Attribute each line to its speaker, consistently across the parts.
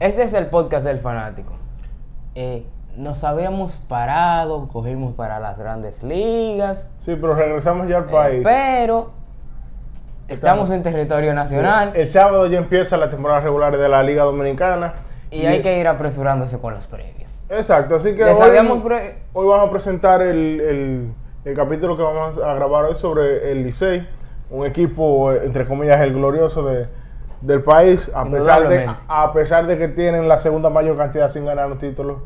Speaker 1: Este es el podcast del fanático. Eh, nos habíamos parado, cogimos para las grandes ligas.
Speaker 2: Sí, pero regresamos ya al
Speaker 1: eh,
Speaker 2: país.
Speaker 1: pero estamos
Speaker 2: Estamos-
Speaker 1: en territorio nacional
Speaker 2: El sábado ya empieza la temporada regular de la Liga Dominicana.
Speaker 1: y hay que ir apresurándose con las previas.
Speaker 2: Exacto, así que hoy,
Speaker 1: habíamos
Speaker 2: hoy vamos a presentar el, el- el capítulo que vamos a grabar hoy sobre el Licey, un equipo, entre comillas, el glorioso de, del país, a pesar, de, a pesar de que tienen la segunda mayor cantidad sin ganar un título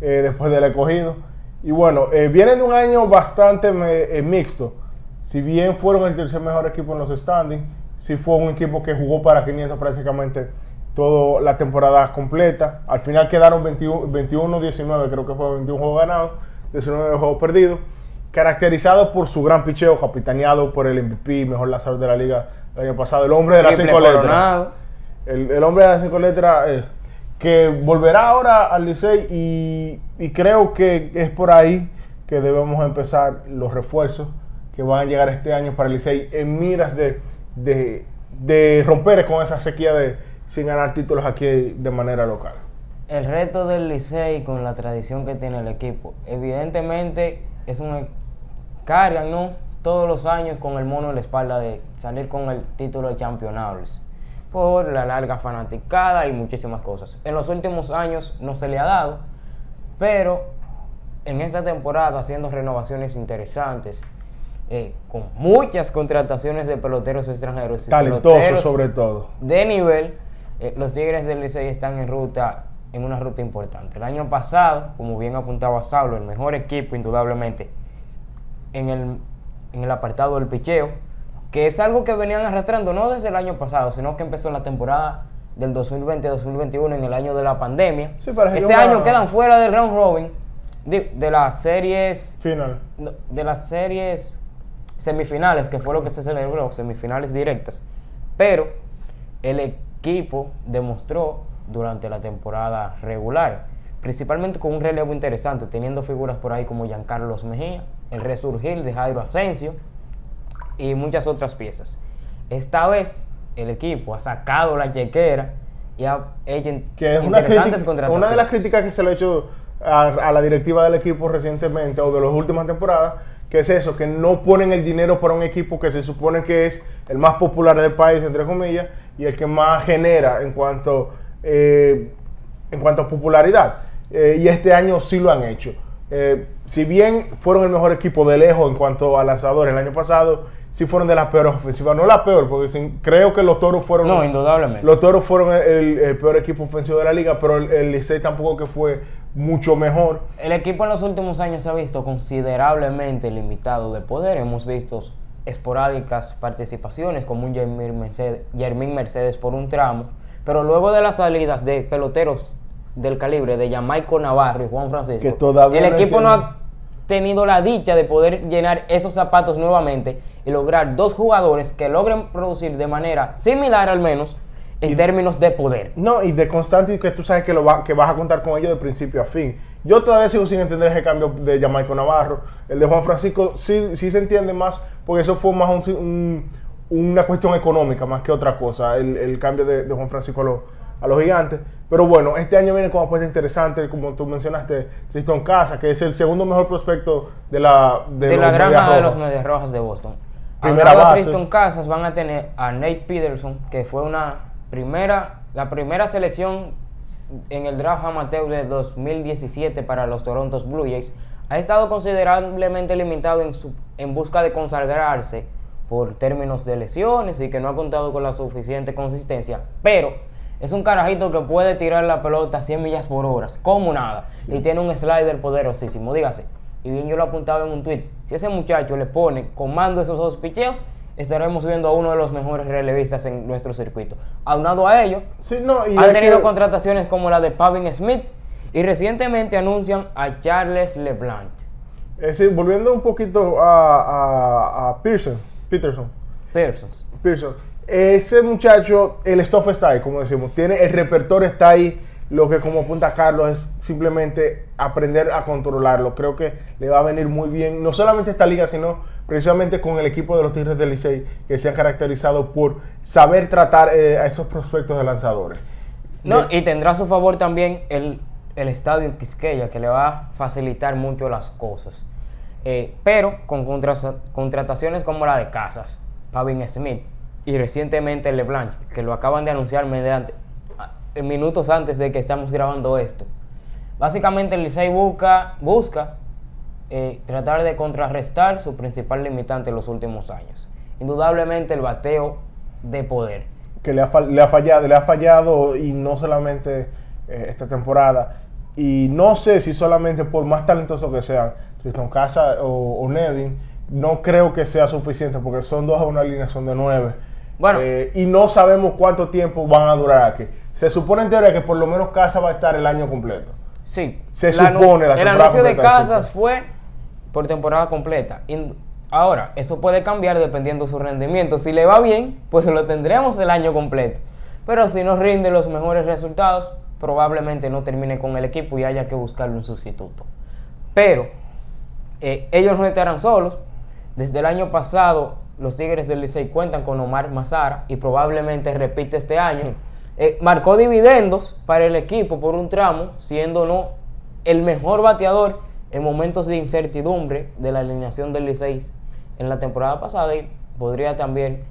Speaker 2: eh, después del escogido. Y bueno, eh, vienen de un año bastante me- eh, mixto. Si bien fueron el tercer mejor equipo en los standings, sí fue un equipo que jugó para 500 prácticamente toda la temporada completa. Al final quedaron 21 21-19, creo que fue 21 juegos ganados, 19 juegos perdidos. Caracterizado por su gran picheo, capitaneado por el MVP, mejor lanzador de la liga el año pasado, el hombre de las cinco letras. El, el hombre de las cinco letras eh, que volverá ahora al Licey y, y creo que es por ahí que debemos empezar los refuerzos que van a llegar este año para el Licey en miras de, de, de romper con esa sequía de sin ganar títulos aquí de manera local.
Speaker 1: El reto del Licey con la tradición que tiene el equipo, evidentemente es un cargan, ¿no? Todos los años con el mono en la espalda de salir con el título de campeonables por la larga fanaticada y muchísimas cosas. En los últimos años no se le ha dado, pero en esta temporada haciendo renovaciones interesantes, eh, con muchas contrataciones de peloteros extranjeros y
Speaker 2: Talentoso
Speaker 1: peloteros
Speaker 2: sobre todo.
Speaker 1: de nivel, eh, los Tigres del Licey están en ruta, en una ruta importante. El año pasado, como bien apuntaba Saulo, el mejor equipo indudablemente en el, en el apartado del picheo, que es algo que venían arrastrando no desde el año pasado, sino que empezó en la temporada del 2020-2021, en el año de la pandemia.
Speaker 2: Sí,
Speaker 1: este año
Speaker 2: una-
Speaker 1: quedan fuera del round robin de, de las series
Speaker 2: Final.
Speaker 1: de las series semifinales, que fue lo que se celebró, semifinales directas. Pero el equipo demostró durante la temporada regular, principalmente con un relevo interesante, teniendo figuras por ahí como Giancarlos Mejía, el resurgir de Jairo Asensio y muchas otras piezas. Esta vez el equipo ha sacado la chequera y ha hecho
Speaker 2: que es una,
Speaker 1: interesantes
Speaker 2: crítica-
Speaker 1: contrataciones.
Speaker 2: una de las críticas que se le ha hecho a, a la directiva del equipo recientemente o de las últimas temporadas, que es eso, que no ponen el dinero para un equipo que se supone que es el más popular del país, entre comillas, y el que más genera en cuanto, eh, en cuanto a popularidad. Eh, y este año sí lo han hecho. Eh, si bien fueron el mejor equipo de lejos en cuanto a lanzadores el año pasado, sí fueron de las peores ofensivas. No la peor, porque sin- creo que los toros fueron
Speaker 1: No, indudablemente.
Speaker 2: los toros fueron el, el peor equipo ofensivo de la liga, pero el, el Licey tampoco que fue mucho mejor.
Speaker 1: El equipo en los últimos años se ha visto considerablemente limitado de poder. Hemos visto esporádicas participaciones como un Jermín Mercedes, Jermín Mercedes por un tramo, pero luego de las salidas de peloteros del calibre de Jamaico Navarro y Juan Francisco,
Speaker 2: Que todavía
Speaker 1: el
Speaker 2: no
Speaker 1: equipo no ha tenido la dicha de poder llenar esos zapatos nuevamente y lograr dos jugadores que logren producir de manera similar al menos en
Speaker 2: Y-
Speaker 1: términos de poder.
Speaker 2: No, y de constante que tú sabes que, lo va- que vas a contar con ellos de principio a fin. Yo todavía sigo sin entender ese cambio de Jamaico Navarro. El de Juan Francisco sí, sí se entiende más, porque eso fue más un- un- una cuestión económica más que otra cosa, el, el cambio de, de Juan Francisco a, a los gigantes. Pero bueno, este año viene con apuesta interesante, como tú mencionaste, Tristan Casa, que es el segundo mejor prospecto de la,
Speaker 1: de,
Speaker 2: los
Speaker 1: la granja de los Medias Rojas de Boston.
Speaker 2: Primera
Speaker 1: Al lado de
Speaker 2: base.
Speaker 1: Tristan Casas van a tener a Nate Peterson, que fue una primera, la primera selección en el draft amateur de 2017 para los Toronto Blue Jays. Ha estado considerablemente limitado en, su, en busca de consagrarse por términos de lesiones y que no ha contado con la suficiente consistencia, pero es un carajito que puede tirar la pelota a 100 millas por hora, como nada, y tiene un slider poderosísimo, dígase. Y bien yo lo apuntaba en un tweet, si ese muchacho le pone comando esos dos picheos, estaremos viendo a uno de los mejores relevistas en nuestro circuito. Aunado a ello,
Speaker 2: Sí, no, y
Speaker 1: han tenido
Speaker 2: que-
Speaker 1: contrataciones como la de Pavin Smith y recientemente anuncian a Charles LeBlanc.
Speaker 2: Es decir, volviendo un poquito a, a, a Pearson, Peterson. Pearson, ese muchacho, el stuff está ahí, como decimos, tiene el repertorio está ahí. Lo que como apunta Carlos es simplemente aprender a controlarlo. Creo que le va a venir muy bien, no solamente esta liga, sino precisamente con el equipo de los Tigres del Licey, que se han caracterizado por saber tratar eh, a esos prospectos de lanzadores.
Speaker 1: No, y tendrá a su favor también el, el estadio Quisqueya, que le va a facilitar mucho las cosas. Eh, pero con contrataciones como la de Casas, Pavin Smith y recientemente LeBlanc, que lo acaban de anunciar mediante, minutos antes de que estamos grabando esto. Básicamente Licey busca, busca eh, tratar de contrarrestar su principal limitante en los últimos años. Indudablemente el bateo de poder.
Speaker 2: Que le ha, fallado, le ha fallado y no solamente eh, esta temporada. Y no sé si solamente por más talentoso que sean, Tristan Casa o, Nevin, no creo que sea suficiente porque son dos a una alineación de nueve. Bueno. Eh, y no sabemos cuánto tiempo van a durar aquí. Se supone en teoría que por lo menos Casa va a estar el año completo.
Speaker 1: Sí.
Speaker 2: Se supone
Speaker 1: la El anuncio de Casas fue por temporada completa. Ahora, eso puede cambiar dependiendo de su rendimiento. Si le va bien, pues lo tendremos el año completo. Pero si no rinde los mejores resultados, probablemente no termine con el equipo y haya que buscarle un sustituto. Pero eh, ellos no estarán solos. Desde el año pasado, los Tigres del Licey cuentan con Omar Mazara y probablemente repite este año. Eh, marcó dividendos para el equipo por un tramo, siendo no el mejor bateador en momentos de incertidumbre de la alineación del Licey en la temporada pasada y podría también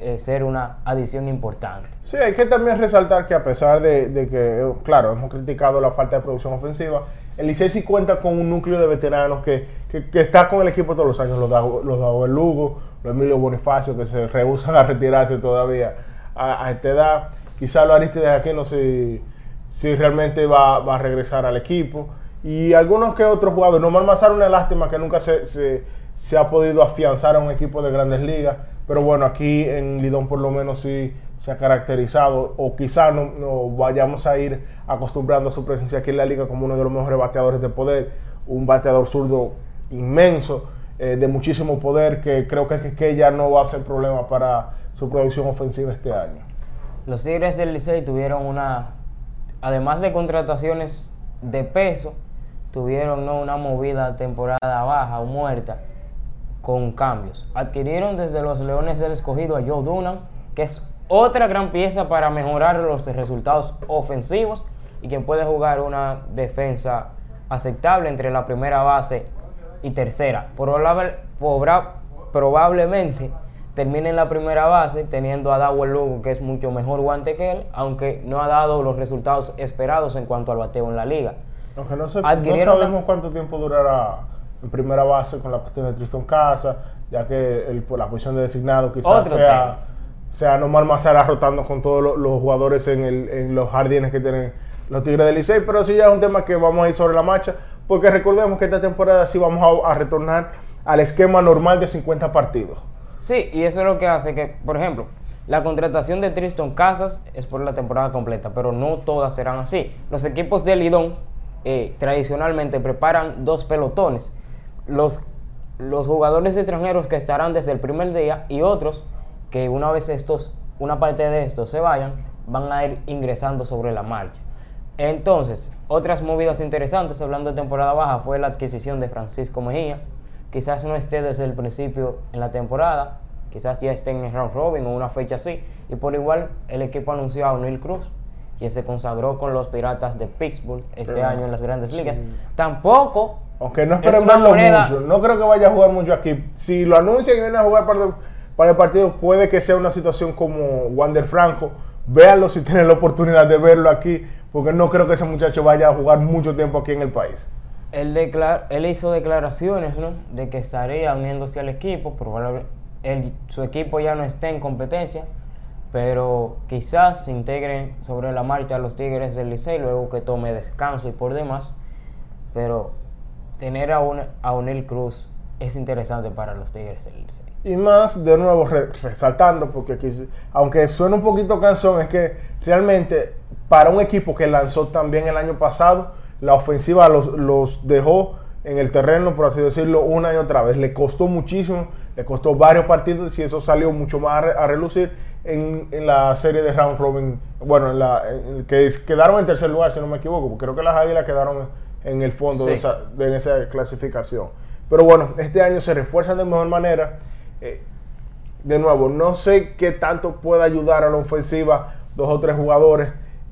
Speaker 1: eh, ser una adición importante.
Speaker 2: Sí, hay que también resaltar que a pesar de, que, eh, claro, hemos criticado la falta de producción ofensiva, el Licey sí cuenta con un núcleo de veteranos que, está con el equipo todos los años, los, los Lugo, los Emilio Bonifacio, que se rehusan a retirarse todavía a, esta edad. Quizá lo Aristides aquí no sé si realmente va, a regresar al equipo. Y algunos que otros jugadores, Nomás Mazar una lástima que nunca se, ha podido afianzar a un equipo de grandes ligas. Pero bueno, aquí en Lidón por lo menos sí se ha caracterizado, o quizá no, vayamos a ir acostumbrando a su presencia aquí en la liga como uno de los mejores bateadores de poder, un bateador zurdo inmenso, eh, de muchísimo poder, que creo que, que ya no va a ser problema para su producción ofensiva este año.
Speaker 1: Los Tigres del Licey tuvieron una, además de contrataciones de peso, tuvieron ¿no? una movida temporada baja o muerta con cambios. Adquirieron desde los Leones del Escogido a Joe Dunham, que es otra gran pieza para mejorar los resultados ofensivos y que puede jugar una defensa aceptable entre la primera base y tercera. probablemente termine en la primera base teniendo a Dawel Lugo, que es mucho mejor guante que él, aunque no ha dado los resultados esperados en cuanto al bateo en la liga.
Speaker 2: Aunque no, sabemos cuánto tiempo durará en primera base con la cuestión de Tristan Casa, ya que el, por la posición de designado quizás sea, sea normal Mazara rotando con todos los, jugadores en, el, en, los jardines que tienen los Tigres del Licey, pero sí ya es un tema que vamos a ir sobre la marcha, porque recordemos que esta temporada sí vamos a, a retornar al esquema normal de 50 partidos.
Speaker 1: Sí, y eso es lo que hace que, por ejemplo, la contratación de Tristan Casas es por la temporada completa, pero no todas serán así. Los equipos de Lidón eh, tradicionalmente preparan dos pelotones. Los, los jugadores extranjeros que estarán desde el primer día y otros que una vez estos, una parte de estos se vayan, van a ir ingresando sobre la marcha. Entonces, otras movidas interesantes hablando de temporada baja fue la adquisición de Francisco Mejía, quizás no esté desde el principio en la temporada, quizás ya esté en el round robin o una fecha así. Y por igual el equipo anunció a O'Neill Cruz, quien se consagró con los Piratas de Pittsburgh este año en las grandes ligas. Tampoco.
Speaker 2: Aunque no esperen verlo mucho, no creo que vaya a jugar mucho aquí. Si lo anuncian y viene a jugar para, para el partido, puede que sea una situación como Wander Franco. Véanlo si tienen la oportunidad de verlo aquí, porque no creo que ese muchacho vaya a jugar mucho tiempo aquí en el país
Speaker 1: él, él hizo declaraciones ¿no? de que estaría uniéndose al equipo, probablemente su equipo ya no esté en competencia, pero quizás se integren sobre la marcha a los Tigres del Licey luego que tome descanso y por demás, pero tener a, un, a Unil Cruz es interesante para los Tigres del.
Speaker 2: Y más, de nuevo, resaltando, porque aunque suena un poquito cansón, es que realmente para un equipo que lanzó también el año pasado, la ofensiva los, dejó en el terreno, por así decirlo, una y otra vez. Le costó muchísimo, le costó varios partidos y eso salió mucho más a, relucir en, la serie de round robin. Bueno, en la, que quedaron en tercer lugar, si no me equivoco, porque creo que las águilas quedaron en el fondo de, esa, clasificación. Pero bueno, este año se refuerzan de mejor manera. Eh, de nuevo, no sé qué tanto puede ayudar a la ofensiva dos o tres jugadores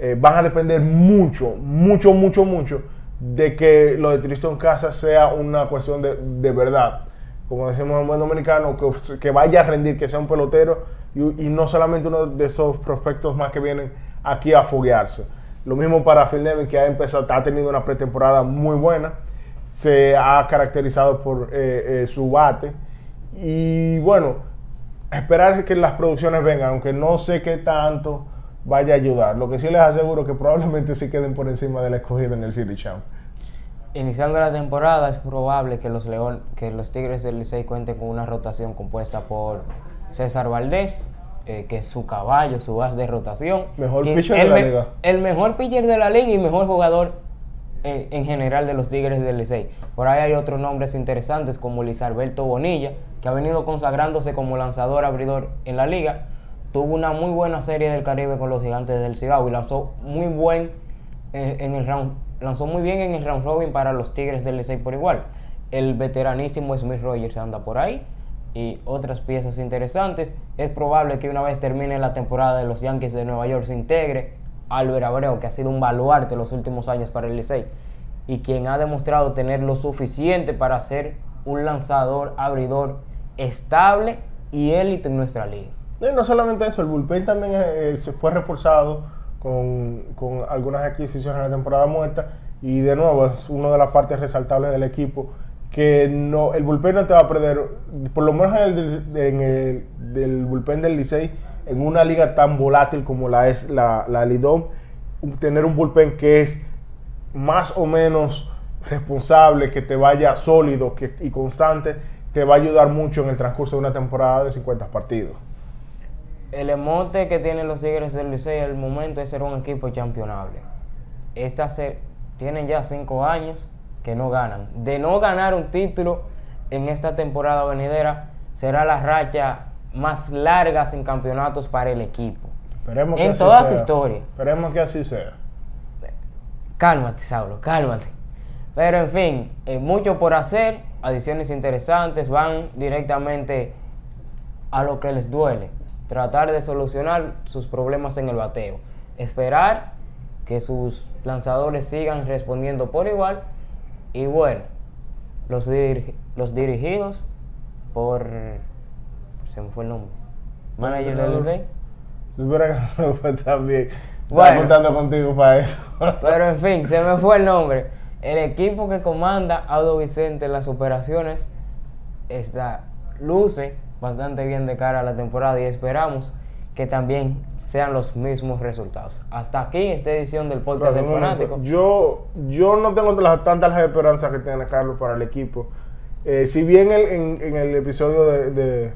Speaker 2: eh, van a depender mucho, mucho, mucho, mucho de que lo de Tristan Casas sea una cuestión de, de verdad. Como decimos en buen dominicano, que, que, vaya a rendir, que sea un pelotero y, y, no solamente uno de esos prospectos más que vienen aquí a foguearse. Lo mismo para Phil Nevin, que ha empezado, ha tenido una pretemporada muy buena, se ha caracterizado por eh, eh, su bate y bueno, esperar que las producciones vengan, aunque no sé qué tanto vaya a ayudar. Lo que sí les aseguro que probablemente sí queden por encima del escogido en el City Champ.
Speaker 1: Iniciando la temporada es probable que los León, que los Tigres del Licey cuenten con una rotación compuesta por César Valdés, eh, que es su caballo, su base de rotación.
Speaker 2: Mejor pitcher de la liga.
Speaker 1: El mejor pitcher de la liga y mejor jugador en, en, general de los Tigres del Licey. Por ahí hay otros nombres interesantes como Luis Alberto Bonilla, que ha venido consagrándose como lanzador abridor en la liga tuvo una muy buena serie del Caribe con los gigantes del Cibao y lanzó muy buen en, en, el round, lanzó muy bien en el round robin para los Tigres del Licey por igual. El veteranísimo Smith Rogers anda por ahí y otras piezas interesantes. Es probable que una vez termine la temporada de los Yankees de Nueva York se integre Albert Abreu, que ha sido un baluarte los últimos años para el Licey y quien ha demostrado tener lo suficiente para ser un lanzador abridor estable y élite en nuestra liga.
Speaker 2: No, no solamente eso, el bullpen también eh, se fue reforzado con, con, algunas adquisiciones en la temporada muerta y de nuevo es una de las partes resaltables del equipo que no el bullpen no te va a perder, por lo menos en el, del bullpen del Licey, en una liga tan volátil como la es la, la Lidom, tener un bullpen que es más o menos responsable, que te vaya sólido que, y constante, te va a ayudar mucho en el transcurso de una temporada de 50 partidos
Speaker 1: el emote que tienen los Tigres del Licey al momento es ser un equipo championable. Esta se, tienen ya cinco años que no ganan. De no ganar un título en esta temporada venidera, será la racha más larga sin campeonatos para el equipo.
Speaker 2: Esperemos que
Speaker 1: en
Speaker 2: así
Speaker 1: toda
Speaker 2: sea.
Speaker 1: su historia.
Speaker 2: Esperemos que así sea.
Speaker 1: Cálmate, Saulo, cálmate. Pero en fin, eh, mucho por hacer, adiciones interesantes, van directamente a lo que les duele tratar de solucionar sus problemas en el bateo. Esperar que sus lanzadores sigan respondiendo por igual. Y bueno, los, los dirigidos por... Se me fue el nombre. Manager del Licey.
Speaker 2: Si hubiera que se me fue también.
Speaker 1: Bueno.
Speaker 2: Estaba contando contigo para eso.
Speaker 1: Pero en fin, se me fue el nombre. El equipo que comanda Audo Vicente en las operaciones está, luce bastante bien de cara a la temporada y esperamos que también sean los mismos resultados. Hasta aquí esta edición del podcast
Speaker 2: Pero,
Speaker 1: del fanático.
Speaker 2: Yo, yo no tengo las, tantas las esperanzas que tiene Carlos para el equipo. Eh, si bien el- en, en el episodio de, de-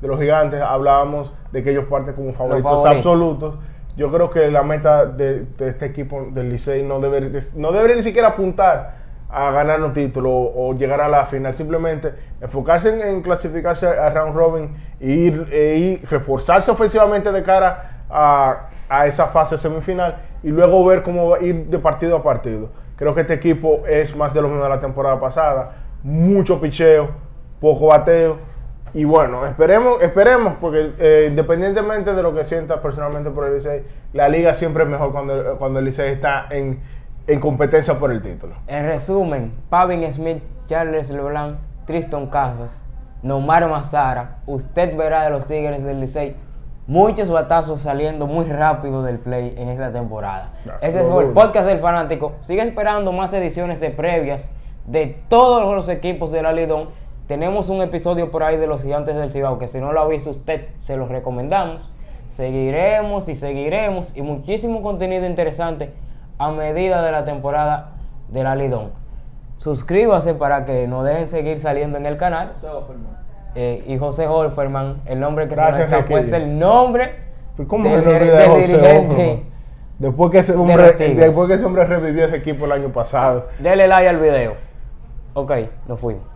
Speaker 2: de los gigantes hablábamos de que ellos parten como favoritos,
Speaker 1: favoritos.
Speaker 2: absolutos, yo creo que la meta de, de este equipo del Licey no no debería ni siquiera apuntar a ganar un título o, llegar a la final, simplemente enfocarse en, clasificarse a round robin e ir, e reforzarse ofensivamente de cara a, a esa fase semifinal y luego ver cómo va a ir de partido a partido. Creo que este equipo es más de lo mismo de la temporada pasada, mucho picheo, poco bateo y bueno, esperemos, esperemos porque eh, independientemente de lo que sientas personalmente por el Licey, la liga siempre es mejor cuando, cuando el Licey está en, en competencia por el título.
Speaker 1: En resumen, Pavin Smith, Charles LeBlanc, Tristan Casas, Nomar Mazara, usted verá de los Tigres del Licey muchos batazos saliendo muy rápido del play en esta temporada. Ese fue el podcast del fanático. Sigue esperando más ediciones de previas de todos los equipos de la Lidón. Tenemos un episodio por ahí de los gigantes del Cibao que si no lo ha visto usted, se los recomendamos. Seguiremos y seguiremos y muchísimo contenido interesante a medida de la temporada de la Lidón. Suscríbase para que nos dejen seguir saliendo en el canal. Eh, y José Holferman, el nombre que
Speaker 2: Gracias,
Speaker 1: se me escapó es el nombre
Speaker 2: ¿Cómo
Speaker 1: del, del
Speaker 2: José
Speaker 1: dirigente.
Speaker 2: Después que, ese
Speaker 1: de
Speaker 2: hombre, después que ese hombre revivió ese equipo el año pasado.
Speaker 1: Dele like al video. Ok, nos fuimos.